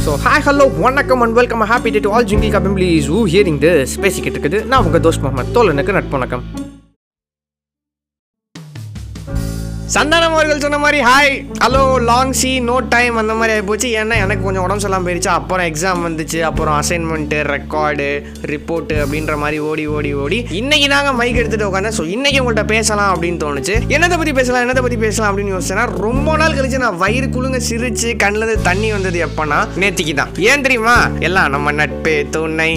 So hi hello வணக்கம் and welcome happy day to all jingle கபிம்பிளிஸ் ஊ hearing this பேசிக்கிட்டு இருக்குது. நான் உங்கள் தோஸ்ட் முகமது. தோலனுக்கு நட்பு வணக்கம். சந்தானம் அவர்கள் சொன்ன மாதிரி hi hello long see no time அந்த மாதிரி ஆகிப்போச்சு ஏன்னா எனக்கு கொஞ்சம் உடம்பு சொல்லாமல் போயிடுச்சு அப்புறம் எக்ஸாம் வந்துச்சு. அப்புறம் அசைன்மெண்ட்டு ரெக்கார்டு ரிப்போர்ட்டு அப்படின்ற மாதிரி ஓடி ஓடி ஓடி இன்னைக்கு நாங்கள் மைக் எடுத்துகிட்டு உட்காந்து ஸோ இன்னைக்கு உங்கள்கிட்ட பேசலாம் அப்படின்னு தோணுச்சு. என்னத்தை பற்றி பேசலாம் என்னத்தை பற்றி பேசலாம் அப்படின்னு யோசிச்சேன்னா ரொம்ப நாள் கழிச்சு நான் வயிறு குழுங்க சிரிச்சு கண்ணில் தண்ணி வந்தது எப்போனா நேத்திக்கு தான். ஏன் தெரியுமா? எல்லாம் நம்ம நட்பே துணை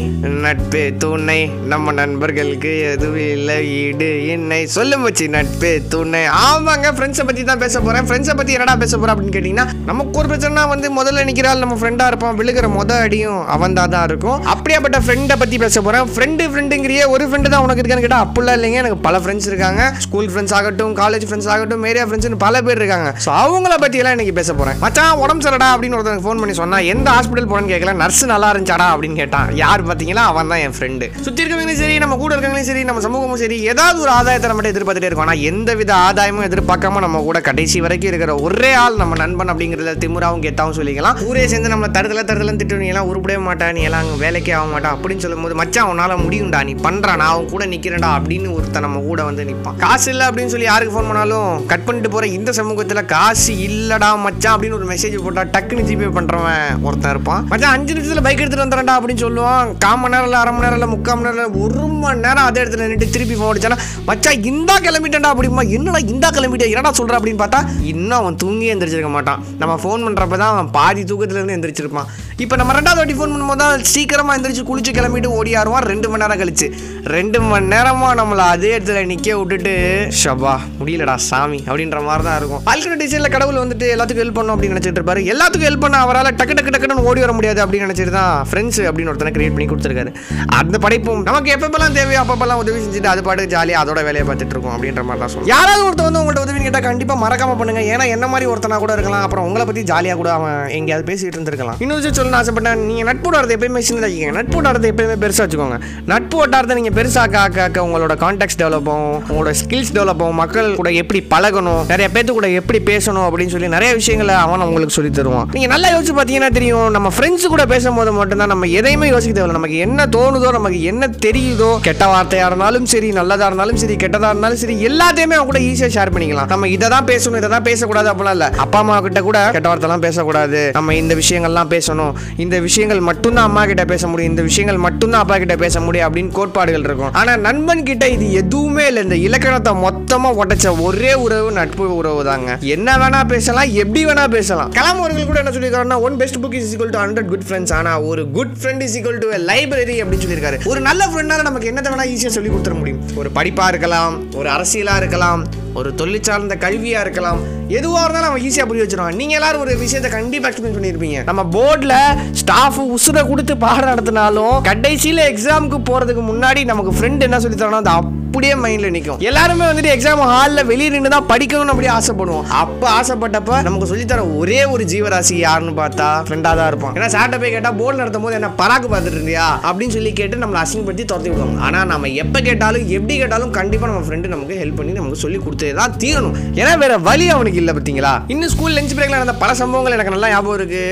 நட்பே துணை. நம்ம நண்பர்களுக்கு எதுவும் இல்லை ஈடு என்னை சொல்லும் வச்சு நட்பே துணை. ஆமாங்க ஃப்ரெண்ட்ஸை பற்றி தான் பேச போகிறேன் ஃப்ரெண்ட்ஸை பற்றி என்னடா பேச போகிறேன் அப்படின்னு கேட்டிங்கன்னா நமக்கு ஒரு பிரச்சனை வந்து முதல்ல நிற்கிறாள் நம்ம ஃப்ரெண்டாக இருப்பான் விழுகிற மொத அடியும் அவன் தான் தான் இருக்கும். அப்படியாப்பட்ட ஃப்ரெண்டை பற்றி பேச போகிறேன் ஃப்ரெண்டு ஃப்ரெண்டுங்கிறிய ஒரு ஃப்ரெண்டு தான் உனக்கு இருக்கான்னு கேட்டால் அப்படிலாம் இல்லைங்க. எனக்கு பல ஃப்ரெண்ட்ஸ் இருக்காங்க. ஸ்கூல் ஃப்ரெண்ட்ஸ் ஆகட்டும் காலேஜ் ஃப்ரெண்ட்ஸ் ஆகட்டும் ஏரியா ஃப்ரெண்ட்ஸ்னு பல பேர் இருக்காங்க. ஸோ அவங்கள பற்றியெல்லாம் இன்னைக்கு பேச போகிறேன் மச்சான் உடம்பு சரிடா அப்படின்னு ஒருத்தருக்கு ஃபோன் பண்ணி சொன்னால் எந்த ஹாஸ்பிட்டல் போனேன்னு கேட்கல நர்ஸ் நல்லா இருந்துச்சாடா? அப்படின்னு கேட்டான். யார் பார்த்தீங்களா? அவன் தான் என் ஃப்ரெண்டு சுற்றி இருக்கவங்களும் சரி நம்ம கூட இருக்கவங்களும் சரி நம்ம சமூகமும் சரி ஏதாவது ஒரு ஆதாயத்தை நம்மகிட்ட எதிர்பார்த்துட்டே இருக்கோம். ஆனால் எந்த வித ஆதாயமும் எதிர்பார்க்காம நம்ம கூட கடைசி வரைக்கும் இருக்கிற ஒரே ஆள் நம்ம நண்பன் அப்படிங்கிறத திமுறாவும் கெத்தாவும் சொல்லிக்கலாம். ஊரே சேர்ந்து நம்ம தருதல தருதல திட்டு நீ எல்லாம் உருப்படவே மாட்டா நீ எல்லாம் அங்கே வேலைக்கே ஆக மாட்டா அப்படின்னு சொல்லும்போது மச்சான் உன்னால முடியும்டா நீ பண்றா நான் அவன் கூட நிற்கிறேன்டா அப்படின்னு ஒருத்தன் நம்ம கூட வந்து நிற்பான் காசு இல்லை அப்படின்னு சொல்லி யாருக்கு ஃபோன் பண்ணாலும் கட் பண்ணிட்டு போற இந்த சமூகத்தில் காசு இல்லடா மச்சான் அப்படின்னு ஒரு மெசேஜ் போட்டா டக்குன்னு ஜிபே பண்றவன் ஒருத்தன் இருப்பான். மச்சான் அஞ்சு நிமிஷத்துல பைக் எடுத்துட்டு வந்துடுறேன்டா அப்படின்னு சொல்லுவான். கால் மணி நேரம் இல்லை அரை மணி நேரம் இல்லை முக்கால் மணி நேரம் ஒரு மணி நேரம் அதே இடத்துல நின்றுட்டு திருப்பி ஃபோன் அடிச்சானா மச்சா இந்தா கிளம்பிட்டேன்டா அப்படிமா என்னடா இந்தா கிளம்பிட்டே என்னடா சொல்கிற அப்படின்னு பார்த்தா இன்னும் அவன் தூங்கி எந்திரிச்சிருக்க மாட்டான். நம்ம ஃபோன் பண்ணுறப்ப தான் அவன் பாதி தூக்கத்துல இருந்து எந்திரிச்சிருப்பான். இப்போ நம்ம ரெண்டாவது வாட்டி ஃபோன் பண்ணும்போது தான் சீக்கிரமாக எந்திரிச்சு குளிச்சு கிளம்பிட்டு ஓடியாருவான் ரெண்டு மணி நேரம் கழிச்சு. ரெண்டு மணி நேரமா நம்மளை அதே இடத்துல நிக்க விட்டுட்டு ஷபா முடியலடா சாமி அப்படின்ற மாதிரி தான் இருக்கும் ஆல்கர் டிசைனில் கடவுள் வந்துட்டு எல்லாத்துக்கும் ஹெல்ப் பண்ணும் அப்படின்னு நினைச்சிட்டு இருப்பாரு. எல்லாத்துக்கும் ஹெல்ப் பண்ண அவரால் டக்கு டக்கு டக்குன்னு ஓடி வர முடியாது அப்படின்னு நினைச்சிட்டு தான் ஃப்ரெண்ட்ஸ் அப்படின்னு ஒருத்தனை கிரியேட் பண்ணி கொடுத்துருக்காரு. அந்த படைப்பும் நமக்கு எப்பப்பெல்லாம் தேவையோ அப்பப்பெல்லாம் உதவி செஞ்சுட்டு அது பாட்டு ஜாலியாக அதோட வேலையை பார்த்துட்டு இருக்கோம் அப்படின்ற மாதிரி தான் சொல்லுவோம் யாராவது ஒருத்தர் வந்து உங்கள்கிட்ட உதவி கேட்டால் கண்டிப்பாக மறக்காம பண்ணுங்க. ஏன்னா என்ன மாதிரி ஒருத்தனா கூட இருக்கலாம். அப்புறம் உங்களை பற்றி ஜாலியாக கூட அவன் எங்கேயாவது பேசிட்டு இருந்திருக்கலாம். இன்னொரு விஷயம் சொல்லணும்னு ஆசைப்பட்டேன். நீங்கள் நட்பு வட்டாரத்தை எப்பயுமே சின்னதாக்கிங்க நட்பு வட்டாரத்தை எப்பயுமே பெருசாக வச்சுக்கோங்க. நட்பு வட்டாரத்தை நீங்கள் பெருசா ஆக்க ஆக்க உங்களோட கான்டாக்ட்ஸ் டெவலப் ஆகும். உங்களோட ஸ்கில்ஸ் டெவலப் ஆகும். மக்கள் கூட எப்படி பழகணும். நிறைய பேர்த்து கூட எப்படி பேசணும் அப்படின்னு சொல்லி நிறைய விஷயங்களை அவன் உங்களுக்கு சொல்லி தருவான். நீங்கள் நல்லா யோசிச்சு பார்த்தீங்கன்னா தெரியும். நம்ம ஃப்ரெண்ட்ஸ் கூட பேசும்போது மட்டும்தான் நம்ம எதையுமே யோசிக்க தேவையில்லை. நமக்கு என்ன தோணுதோ நமக்கு என்ன தெரியுதோ கெட்ட வார்த்தையாக இருந்தாலும் சரி நல்லதாக இருந்தாலும் சரி கெட்டதாக இருந்தாலும் சரி எல்லாத்தையுமே அவங்க கூட ஈஸியாக ஷேர் பண்ணிக்கலாம். நம்ம இதை தான் பேசணும் இதை தான் பேசக்கூடாது அப்படிலாம் இல்லை. அப்பா அம்மா கிட்ட கூட கெட்ட வார்த்தைலாம் பேசக்கூடாது. நம்ம இந்த விஷயங்கள்லாம் பேசணும். இந்த விஷயங்கள் மட்டும்தான் அம்மா கிட்ட பேச முடியும். இந்த விஷயங்கள் மட்டும்தான் அப்பா கிட்ட பேச முடியும் அப்படின்னு கோட்பாடுகள் இருக்கும். ஆனால் நண்பன் கிட்ட இது எதுவுமே இல்லை. இந்த இலக்கணத்தை மொத்தமாக உடைச்ச ஒரே உறவு நட்பு உறவு தாங்க. என்ன வேணா பேசலாம் எப்படி வேணா பேசலாம். கலாம் அவர்கள் கூட என்ன சொல்லியிருக்காருன்னா one best book is equal to hundred good friends ஆனால் ஒரு good friend is equal to library அப்படின்னு சொல்லியிருக்காரு. ஒரு நல்ல ஃப்ரெண்டால நமக்கு என்னத்தை வேணா ஈஸியாக சொல்லி கொடுத்துட முடியும். ஒரு படிப்பாக இருக்கலாம் ஒரு அரசியலாக இருக்கலாம் ஒரு தொழில் சார்ந்த கல்வியா இருக்கலாம். எதுவாக இருந்தாலும் அவன் ஈஸியாக புரிய வச்சிருவான் நீங்கள் எல்லாரும் ஒரு விஷயத்தை கண்டிப்பாக எக்ஸ்பிளைன் பண்ணியிருப்பீங்க நம்ம போர்டில் ஸ்டாஃப் உசுரை கொடுத்து பாடம் நடத்தினாலும் கடைசியில் எக்ஸாமுக்கு போகிறதுக்கு முன்னாடி நமக்கு ஃப்ரெண்ட் என்ன சொல்லி தரணும்? அந்த அப்படியே மைண்டில் நிற்கும் எல்லாருமே வந்துட்டு எக்ஸாம் ஹாலில் வெளியே நின்று தான் படிக்கணும்னு அப்படியே ஆசைப்படுவோம். அப்போ ஆசைப்பட்டப்ப நமக்கு சொல்லித்தர ஒரே ஒரு ஜீவராசி யாருன்னு பார்த்தா ஃப்ரெண்டாக தான் இருப்பான். ஏன்னா சாட்டை போய் கேட்டால் போர்டு நடத்தும் போது என்ன பராக்கு பார்த்துட்டு இருந்தியா? அப்படின்னு சொல்லி கேட்டு நம்மளை அசிங்கப்படுத்தி துரத்தி விடுவாங்க. ஆனால் நம்ம எப்போ கேட்டாலும் எப்படி கேட்டாலும் கண்டிப்பாக நம்ம ஃப்ரெண்டு நமக்கு ஹெல்ப் பண்ணி நமக்கு சொல்லி கொடுத்தே தான் தீரணும். ஏன்னா வேற வழி அவனுக்கு இல்லை பார்த்தீங்களா? இன்னும் ஸ்கூல் லஞ்ச் பிரேக்ல நடந்த பல சம்பவங்கள் எனக்கு நல்லா ஞாபகம் இருக்கு.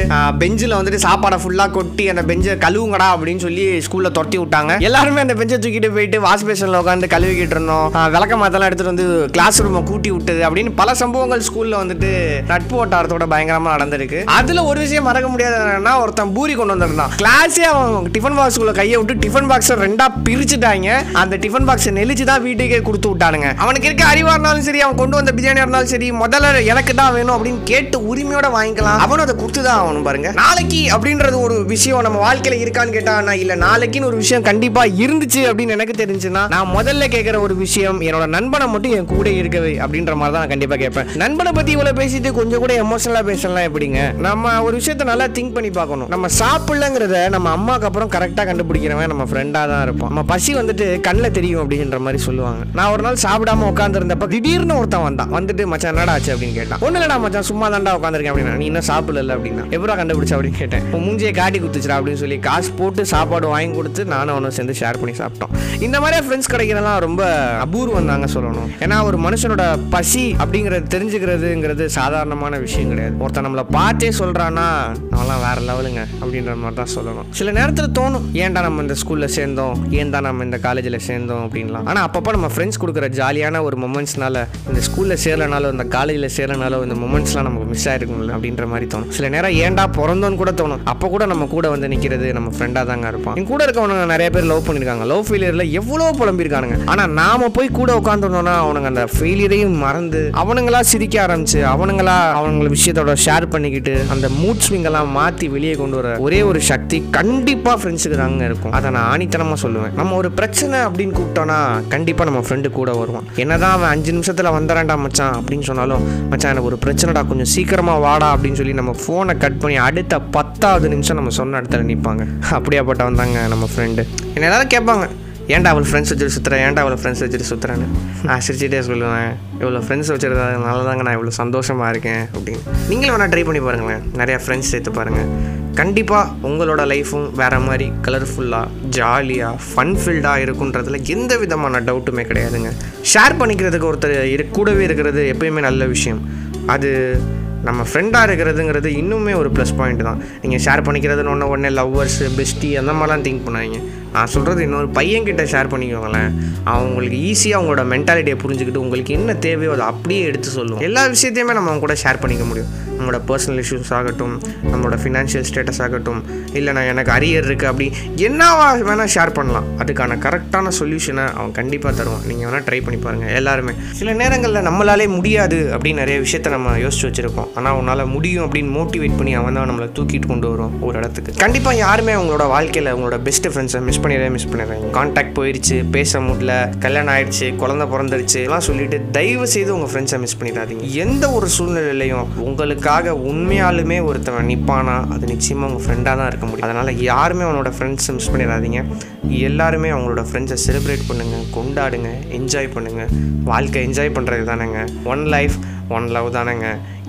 பெஞ்சில் வந்துட்டு சாப்பாடை ஃபுல்லாக கொட்டி அந்த பெஞ்சை கழுவுங்கடா அப்படின்னு சொல்லி ஸ்கூலில் துரத்தி விட்டாங்க. எல்லாருமே அந்த பெஞ்சை தூக்கிட்டு போயிட்டு வாஷ் பேஷனில் உட்காந்து கழுவி தூக்கிட்டு இருந்தோம். விளக்க மாத்தெல்லாம் எடுத்துட்டு வந்து கிளாஸ் ரூமை கூட்டி விட்டது அப்படின்னு பல சம்பவங்கள் ஸ்கூல்ல வந்துட்டு நட்பு வட்டாரத்தோட பயங்கரமா நடந்திருக்கு. அதுல ஒரு விஷயம் மறக்க முடியாது என்னன்னா ஒருத்தன் பூரி கொண்டு வந்திருந்தான். கிளாஸே அவன் டிஃபன் பாக்ஸ்குள்ள கையை விட்டு டிஃபன் பாக்ஸை ரெண்டா பிரிச்சுட்டாங்க. அந்த டிஃபன் பாக்ஸை நெளிச்சு தான் வீட்டுக்கே கொடுத்து விட்டானுங்க. அவனுக்கு இருக்க அறிவா இருந்தாலும் சரி அவன் கொண்டு வந்த பிரியாணியாக இருந்தாலும் சரி முதல்ல எனக்கு தான் வேணும் அப்படின்னு கேட்டு உரிமையோட வாங்கிக்கலாம். அவனும் அதை கொடுத்து தான் ஆகணும் பாருங்க. நாளைக்கு அப்படின்றது ஒரு விஷயம் நம்ம வாழ்க்கையில இருக்கான்னு கேட்டா இல்லை இல்ல நாளைக்குன்னு ஒரு விஷயம் கண்டிப்பா இருந்துச்சு அப்படின்னு எனக்கு தெரிஞ்சுன்னா நான் முதல்ல கேட்குற ஒரு விஷயம் என்னோட நண்பனை மட்டும் என் கூட இருக்குது அப்படின்ற மாதிரி தான் நான் கேட்பேன். நண்பனை பற்றி இவ்வளோ பேசிட்டு கொஞ்சம் கூட எமோஷனலாக பேசலாம் எப்படிங்க? நம்ம ஒரு விஷயத்த நல்லா திங்க் பண்ணி பார்க்கணும். நம்ம சாப்பிடலங்கிறத நம்ம அம்மாவுக்கு அப்புறம் கரெக்டாக கண்டுபிடிக்கிறவன் நம்ம ஃப்ரெண்டாக தான் இருப்போம் நம்ம பசி வந்துட்டு கண்ணில் தெரியும் அப்படின்ற மாதிரி சொல்லுவாங்க. நான் ஒரு நாள் சாப்பிடாம உட்காந்துருந்தப்ப திடீர்னு ஒருத்தன் வந்தான். வந்துட்டு மச்சான் என்னடா ஆச்சு? அப்படின்னு கேட்டான். ஒன்றும் இல்லடா மச்சான் சும்மா தாண்டா உட்காந்துருக்கேன் அப்படின்னா. நீ இன்னும் சாப்பிடல அப்படின்னா. எப்படா கண்டுபிடிச்சா? அப்படின்னு கேட்டேன். இப்போ மூஞ்சியை காட்டி குத்துச்சுடா அப்படின்னு சொல்லி காசு போட்டு சாப்பாடு வாங்கி கொடுத்து நானும் அவனும் சேர்ந்து ஷேர் பண்ணி சாப்பிட்டோம். இந்த மாதிரி ஃப்ரெண்ட்ஸ் கிடைக்கிறதெல்லாம் ரொம்ப ரொம்ப அபூர்வம் தாங்க சொல்லணும். ஏன்னா ஒரு மனுஷனோட பசி அப்படிங்கிறது தெரிஞ்சுக்கிறதுங்கிறது சாதாரணமான விஷயம் கிடையாது. ஒருத்தன் நம்மளை பார்த்தே சொல்கிறான்னா நம்மளாம் வேற லெவலுங்க அப்படின்ற மாதிரி தான் சொல்லணும். சில நேரத்தில் தோணும் ஏன்டா நம்ம இந்த ஸ்கூலில் சேர்ந்தோம்? ஏன்டா நம்ம இந்த காலேஜில் சேர்ந்தோம் அப்படின்லாம். ஆனால் அப்பப்போ நம்ம ஃப்ரெண்ட்ஸ் கொடுக்குற ஜாலியான ஒரு மொமெண்ட்ஸ்னால இந்த ஸ்கூலில் சேரலனாலும் இந்த காலேஜில் சேரலனாலும் இந்த மொமெண்ட்ஸ்லாம் நமக்கு மிஸ் ஆயிருக்கும்ல அப்படின்ற மாதிரி தோணும். சில நேரம் ஏன்டா பிறந்தோன்னு கூட தோணும். அப்போ கூட நம்ம கூட வந்து நிற்கிறது நம்ம ஃப்ரெண்டாக தாங்க இருப்போம். என் கூட இருக்கவங்க நிறைய பேர் லவ் பண்ணியிருக்காங்க லவ் ஃபெயிலியரில் எவ்வளோ புலம்பியிருக்கானுங்க. ஆனால் நாம் போய் கூட உட்காந்துருந்தோம்னா அவனுங்க அந்த ஃபெயிலியரையும் மறந்து அவனுங்களா சிரிக்க ஆரம்பிச்சு அவனுங்களா அவனுங்கள விஷயத்தோட ஷேர் பண்ணிக்கிட்டு அந்த மூட் ஸ்விங்கெல்லாம் மாற்றி வெளியே கொண்டு வர ஒரே ஒரு சக்தி கண்டிப்பாக ஃப்ரெண்ட்ஸுக்கு தாங்க இருக்கும். அதை நான் ஆணித்தனமாக சொல்லுவேன். நம்ம ஒரு பிரச்சனை அப்படின்னு கூப்பிட்டோன்னா கண்டிப்பாக நம்ம ஃப்ரெண்டு கூட வருவான். என்னதான் அவன் அஞ்சு நிமிஷத்தில் வந்துடாண்டா மச்சான் அப்படின்னு சொன்னாலும் மச்சான் எனக்கு ஒரு பிரச்சனைடா கொஞ்சம் சீக்கிரமாக வாடா அப்படின்னு சொல்லி நம்ம ஃபோனை கட் பண்ணி அடுத்த பத்தாவது நிமிஷம் நம்ம சொன்ன இடத்துல நிற்பாங்க அப்படியாப்பட்ட வந்தாங்க நம்ம ஃப்ரெண்டு என்ன எல்லாரும் கேட்பாங்க. ஏன்டா அவள் ஃப்ரெண்ட்ஸ் வச்சுட்டு சுற்றுறேன் ஏன்டா அவள் ஃப்ரெண்ட்ஸ் வச்சுட்டு சுற்றுறேன்னு நான் சிரிச்சிட்டே சொல்லுவேன். இவ்வளோ ஃப்ரெண்ட்ஸ் வச்சுருக்கிறதுனால தாங்க நான் இவ்வளோ சந்தோஷமாக இருக்கேன் அப்படின்னு. நீங்களும் வேணால் ட்ரை பண்ணி பாருங்களேன். நிறையா ஃப்ரெண்ட்ஸ் சேர்த்து பாருங்கள் கண்டிப்பாக உங்களோட லைஃப்பும் வேறு மாதிரி கலர்ஃபுல்லாக ஜாலியாக ஃபன் ஃபில்டாக இருக்குன்றதுல எந்த விதமான டவுட்டுமே கிடையாதுங்க. ஷேர் பண்ணிக்கிறதுக்கு ஒருத்தர் இரு கூடவே இருக்கிறது எப்பயுமே நல்ல விஷயம். அது நம்ம ஃப்ரெண்டாக இருக்கிறதுங்கிறது இன்னுமே ஒரு ப்ளஸ் பாயிண்ட் தான். நீங்கள் ஷேர் பண்ணிக்கிறதுன்னு ஒன்று உடனே லவ்வர்ஸு பெஸ்ட்டி அந்த மாதிரிலாம் திங்க் பண்ணாதீங்க. நான் சொல்கிறது இன்னொரு பையன்கிட்ட ஷேர் பண்ணிக்கோங்களேன். அவங்களுக்கு உங்களுக்கு ஈஸியாக அவங்களோட மென்டாலிட்டியை புரிஞ்சுக்கிட்டு உங்களுக்கு என்ன தேவையோ அதை அப்படியே எடுத்து சொல்லுவோம் எல்லா விஷயத்தையுமே நம்ம அவங்க கூட ஷேர் பண்ணிக்க முடியும். நம்மளோட பர்சனல் இஷ்யூஸ் ஆகட்டும் நம்மளோட ஃபினான்ஷியல் ஸ்டேட்டஸ் ஆகட்டும் இல்லை நான் எனக்கு அரியர் இருக்குது அப்படி என்னவா வேணால் ஷேர் பண்ணலாம். அதுக்கான கரெக்டான சொல்யூஷனை அவன் கண்டிப்பாக தருவான். நீங்கள் வேணால் ட்ரை பண்ணி பாருங்கள் எல்லாருமே. சில நேரங்களில் நம்மளாலே முடியாது அப்படின்னு நிறைய விஷயத்த நம்ம யோசிச்சு வச்சுருக்கோம் ஆனால் உன்னால் முடியும் அப்படின்னு மோட்டிவேட் பண்ணி அவன் தான் நம்மளை தூக்கிட்டு கொண்டு வரும் ஒரு இடத்துக்கு. கண்டிப்பாக யாருமே அவங்களோட வாழ்க்கையில் அவங்களோட பெஸ்ட் ஃப்ரெண்ட்ஸை மிஸ் பண்ணிடவே மிஸ் பண்ணிடுறாங்க கான்டாக்ட் போயிடுச்சு பேச முடியல கல்யாணம் ஆயிடுச்சு குழந்தை பிறந்துருச்சு எல்லாம் சொல்லிட்டு தயவு செய்து உங்கள் ஃப்ரெண்ட்ஸை மிஸ் பண்ணிடாதீங்க. எந்த ஒரு சூழ்நிலையிலையும் உங்களுக்காக உண்மையாலுமே ஒருத்தவன் நிற்பானா அது நிச்சயமாக உங்கள் ஃப்ரெண்டாக தான் இருக்க முடியும். அதனால் யாருமே அவனோட ஃப்ரெண்ட்ஸ் மிஸ் பண்ணிடாதீங்க. எல்லாருமே அவங்களோட ஃப்ரெண்ட்ஸை செலிப்ரேட் பண்ணுங்கள் கொண்டாடுங்க என்ஜாய் பண்ணுங்கள் வாழ்க்கை என்ஜாய் பண்ணுறது தானேங்க. ஒன் லைஃப் ஒன் லவ் தானேங்க.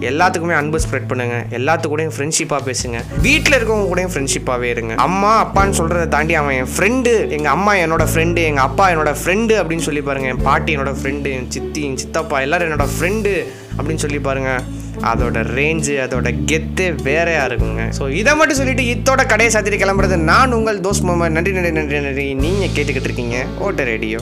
எல்லாத்துக்குமே அன்பு ஸ்ப்ரெட் பண்ணுங்க. எல்லாத்து கூடயும் ஃப்ரெண்ட்ஷிப்பாக பேசுங்க. வீட்டில் இருக்கவங்க கூடயும் ஃப்ரெண்ட்ஷிப்பாகவே இருங்க. அம்மா அப்பான்னு சொல்கிறத தாண்டி அவன் என் ஃப்ரெண்டு எங்கள் அம்மா என்னோட ஃப்ரெண்டு எங்கள் அப்பா என்னோட ஃப்ரெண்டு அப்படின்னு சொல்லி பாருங்கள் என் பாட்டி என்னோட ஃப்ரெண்டு என் சித்தி என் சித்தப்பா எல்லோரும் என்னோட ஃப்ரெண்டு அப்படின்னு சொல்லி பாருங்கள் அதோட ரேஞ்சு அதோட கெத்தே வேறையாக இருக்குங்க? ஸோ இதை மட்டும் சொல்லிட்டு இத்தோட கடையை சாத்திட்டு கிளம்புறது நான் உங்கள் தோஸ் மாமா நன்றி நன்றி நன்றி நன்றி. நீங்கள் கேட்டுக்கிட்டு இருக்கீங்க. ஓட்ட ரேடியோ.